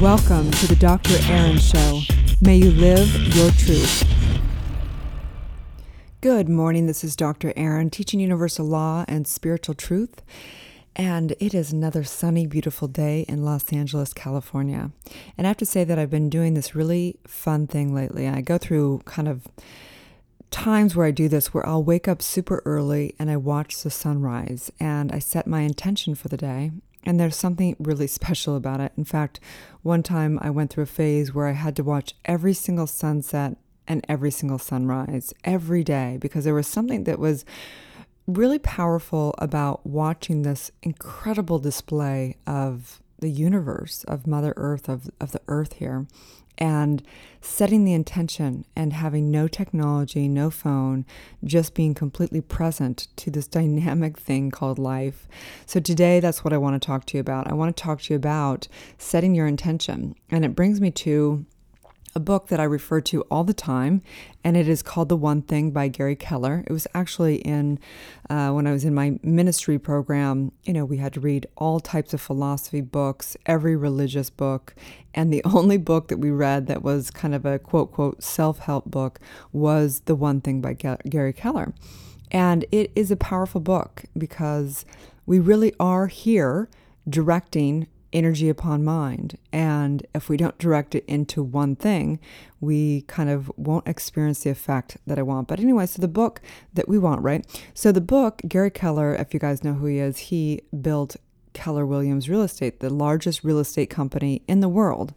Welcome to the Dr. Erin Show. May you live your truth. Good morning. This is Dr. Erin teaching universal law and spiritual truth. And it is another sunny, beautiful day in Los Angeles, California. And I have to say that I've been doing this really fun thing lately. I go through kind of times where I do this where I'll wake up super early and I watch the sunrise and I set my intention for the day. And there's something really special about it. In fact, one time I went through a phase where I had to watch every single sunset and every single sunrise every day because there was something that was really powerful about watching this incredible display of the universe, of Mother Earth, of, of the earth here, and setting the intention and having no technology, no phone, just being completely present to this dynamic thing called life. So, today, that's what I want to talk to you about. I want to talk to you about setting your intention. And it brings me to a book that I refer to all the time, and it is called The One Thing by Gary Keller. It was actually in, uh, when I was in my ministry program, you know, we had to read all types of philosophy books, every religious book, and the only book that we read that was kind of a quote, quote, self help book was The One Thing by Gary Keller. And it is a powerful book because we really are here directing energy upon mind. And if we don't direct it into one thing, we kind of won't experience the effect that I want. But anyway, so the book that we want, right? So the book, Gary Keller, if you guys know who he is, he built Keller Williams Real Estate, the largest real estate company in the world.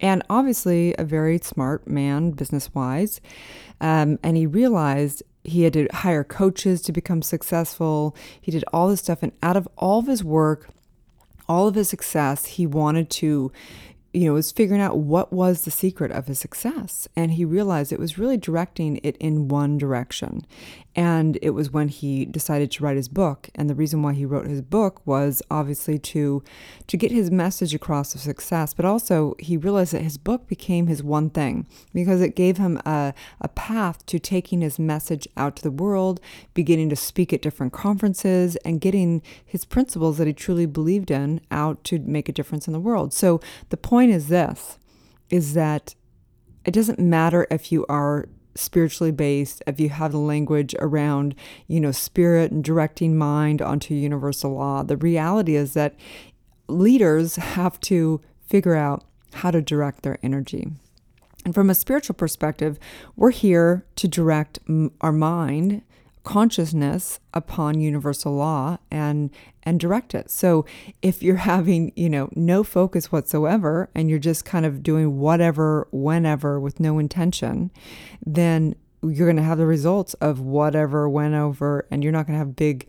And obviously, a very smart man, business wise. Um, and he realized he had to hire coaches to become successful. He did all this stuff. And out of all of his work, all of his success, he wanted to you know, was figuring out what was the secret of his success. And he realized it was really directing it in one direction. And it was when he decided to write his book. And the reason why he wrote his book was obviously to to get his message across of success, but also he realized that his book became his one thing because it gave him a, a path to taking his message out to the world, beginning to speak at different conferences, and getting his principles that he truly believed in out to make a difference in the world. So the point is this is that it doesn't matter if you are spiritually based, if you have the language around, you know, spirit and directing mind onto universal law, the reality is that leaders have to figure out how to direct their energy. And from a spiritual perspective, we're here to direct our mind consciousness upon universal law and and direct it. So if you're having, you know, no focus whatsoever and you're just kind of doing whatever whenever with no intention, then you're going to have the results of whatever went over and you're not going to have big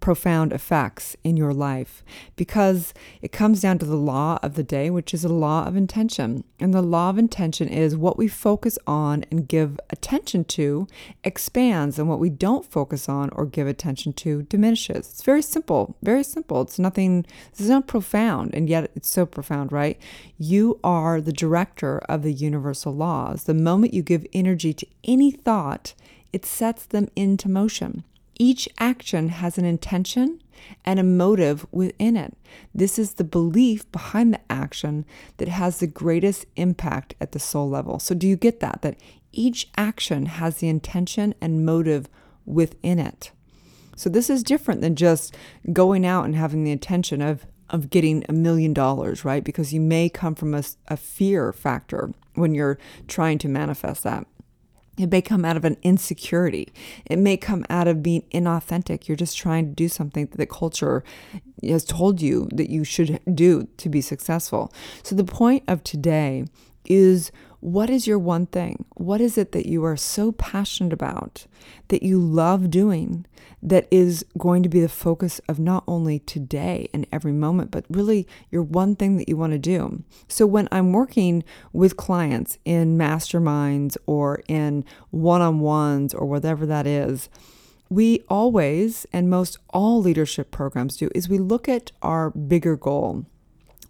profound effects in your life because it comes down to the law of the day, which is a law of intention. And the law of intention is what we focus on and give attention to expands, and what we don't focus on or give attention to diminishes. It's very simple, very simple. It's nothing, it's not profound, and yet it's so profound, right? You are the director of the universal laws. The moment you give energy to any thought, it sets them into motion. Each action has an intention and a motive within it. This is the belief behind the action that has the greatest impact at the soul level. So, do you get that? That each action has the intention and motive within it. So, this is different than just going out and having the intention of, of getting a million dollars, right? Because you may come from a, a fear factor when you're trying to manifest that. It may come out of an insecurity. It may come out of being inauthentic. You're just trying to do something that the culture has told you that you should do to be successful. So, the point of today is what is your one thing? What is it that you are so passionate about, that you love doing, that is going to be the focus of not only today and every moment, but really your one thing that you want to do? So, when I'm working with clients in masterminds or in one on ones or whatever that is, we always, and most all leadership programs do, is we look at our bigger goal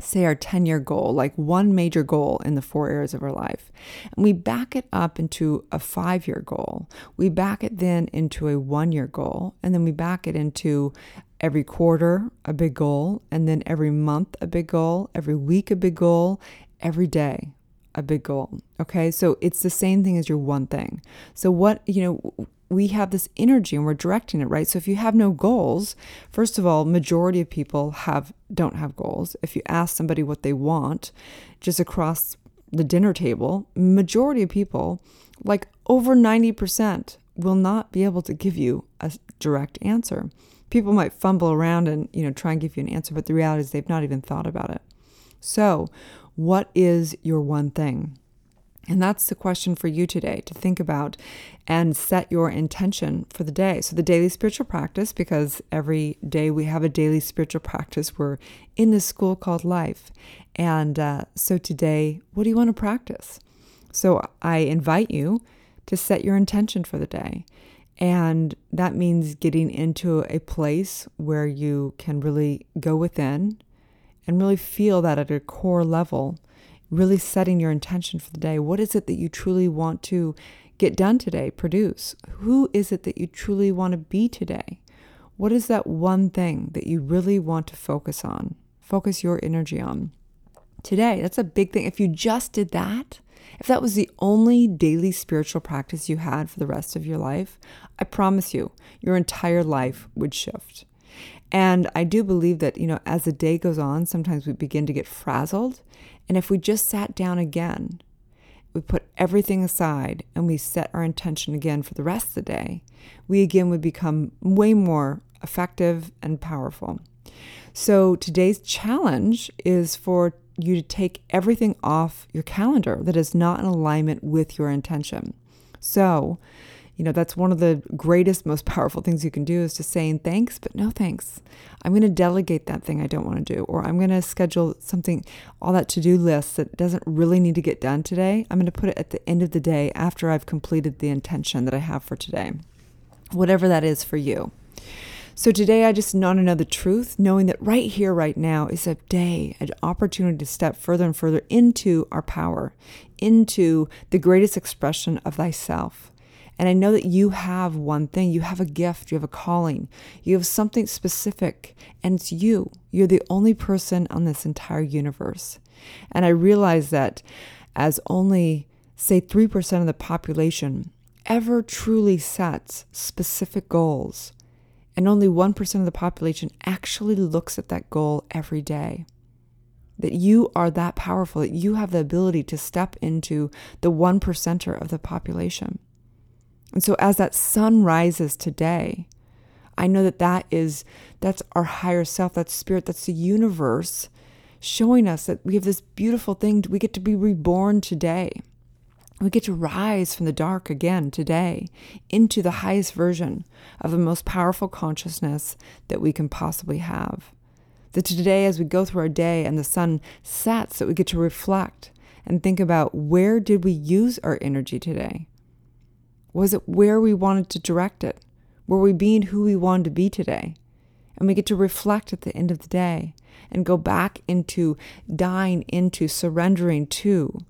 say our 10 year goal, like one major goal in the four areas of our life, and we back it up into a five year goal. We back it then into a one year goal, and then we back it into every quarter a big goal, and then every month a big goal, every week a big goal, every day a big goal. Okay. So it's the same thing as your one thing. So, what, you know, we have this energy and we're directing it right? So if you have no goals first of all majority of people have don't have goals. If you ask somebody what they want just across the dinner table majority of people like over 90% will not be able to give you a direct answer. People might fumble around and you know try and give you an answer but the reality is they've not even thought about it. So what is your one thing and that's the question for you today to think about and set your intention for the day. So, the daily spiritual practice, because every day we have a daily spiritual practice, we're in this school called life. And uh, so, today, what do you want to practice? So, I invite you to set your intention for the day. And that means getting into a place where you can really go within and really feel that at a core level really setting your intention for the day. What is it that you truly want to get done today, produce? Who is it that you truly want to be today? What is that one thing that you really want to focus on? Focus your energy on. Today, that's a big thing. If you just did that, if that was the only daily spiritual practice you had for the rest of your life, I promise you, your entire life would shift. And I do believe that, you know, as the day goes on, sometimes we begin to get frazzled. And if we just sat down again, we put everything aside and we set our intention again for the rest of the day, we again would become way more effective and powerful. So today's challenge is for you to take everything off your calendar that is not in alignment with your intention. So, you know, that's one of the greatest, most powerful things you can do is to saying thanks, but no thanks. I'm going to delegate that thing I don't want to do, or I'm going to schedule something, all that to do list that doesn't really need to get done today. I'm going to put it at the end of the day after I've completed the intention that I have for today, whatever that is for you. So today I just want to know the truth, knowing that right here, right now is a day, an opportunity to step further and further into our power, into the greatest expression of thyself. And I know that you have one thing. You have a gift. You have a calling. You have something specific, and it's you. You're the only person on this entire universe. And I realize that as only, say, 3% of the population ever truly sets specific goals, and only 1% of the population actually looks at that goal every day. That you are that powerful, that you have the ability to step into the one percenter of the population. And so as that sun rises today, I know that that is that's our higher self, that's spirit, that's the universe showing us that we have this beautiful thing. We get to be reborn today. We get to rise from the dark again today into the highest version of the most powerful consciousness that we can possibly have. That today, as we go through our day and the sun sets, that we get to reflect and think about where did we use our energy today? Was it where we wanted to direct it? Were we being who we wanted to be today? And we get to reflect at the end of the day and go back into dying into, surrendering to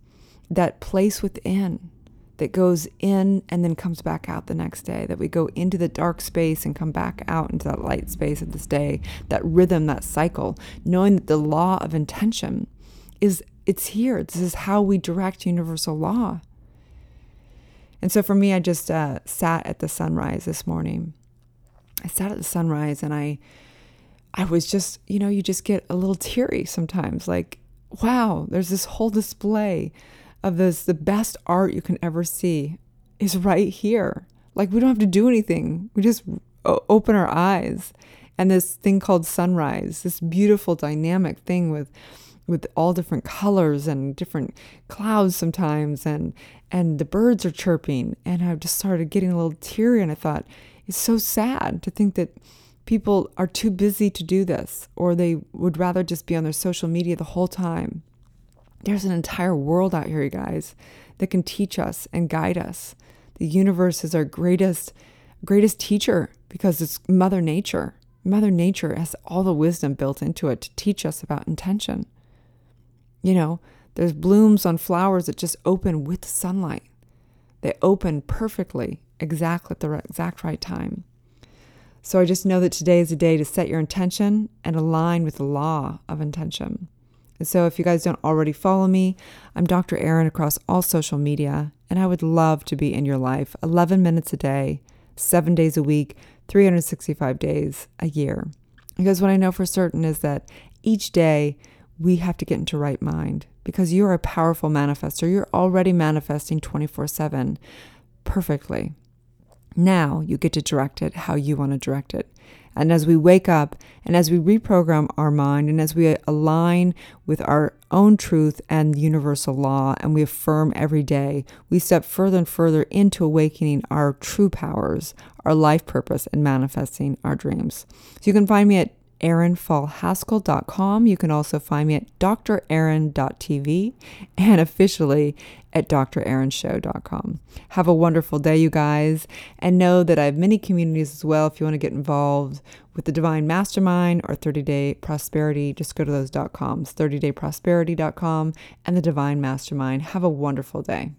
that place within that goes in and then comes back out the next day, that we go into the dark space and come back out into that light space of this day, that rhythm, that cycle, knowing that the law of intention is it's here. This is how we direct universal law. And so for me, I just uh, sat at the sunrise this morning. I sat at the sunrise and I, I was just, you know, you just get a little teary sometimes. Like, wow, there's this whole display of this, the best art you can ever see is right here. Like, we don't have to do anything. We just open our eyes. And this thing called sunrise, this beautiful dynamic thing with with all different colors and different clouds sometimes and and the birds are chirping and I just started getting a little teary and I thought it's so sad to think that people are too busy to do this or they would rather just be on their social media the whole time. There's an entire world out here, you guys, that can teach us and guide us. The universe is our greatest greatest teacher because it's mother nature. Mother nature has all the wisdom built into it to teach us about intention. You know, there's blooms on flowers that just open with sunlight. They open perfectly, exactly at the exact right time. So I just know that today is a day to set your intention and align with the law of intention. So if you guys don't already follow me, I'm Dr. Erin across all social media, and I would love to be in your life 11 minutes a day, seven days a week, 365 days a year. Because what I know for certain is that each day we have to get into right mind because you're a powerful manifester. You're already manifesting 24 7 perfectly. Now you get to direct it how you want to direct it. And as we wake up and as we reprogram our mind and as we align with our own truth and universal law and we affirm every day, we step further and further into awakening our true powers, our life purpose, and manifesting our dreams. So you can find me at erinfallhaskell.com. You can also find me at drerin.tv and officially at drerinshow.com. Have a wonderful day, you guys, and know that I have many communities as well. If you want to get involved with the Divine Mastermind or 30 Day Prosperity, just go to those .coms, 30dayprosperity.com and the Divine Mastermind. Have a wonderful day.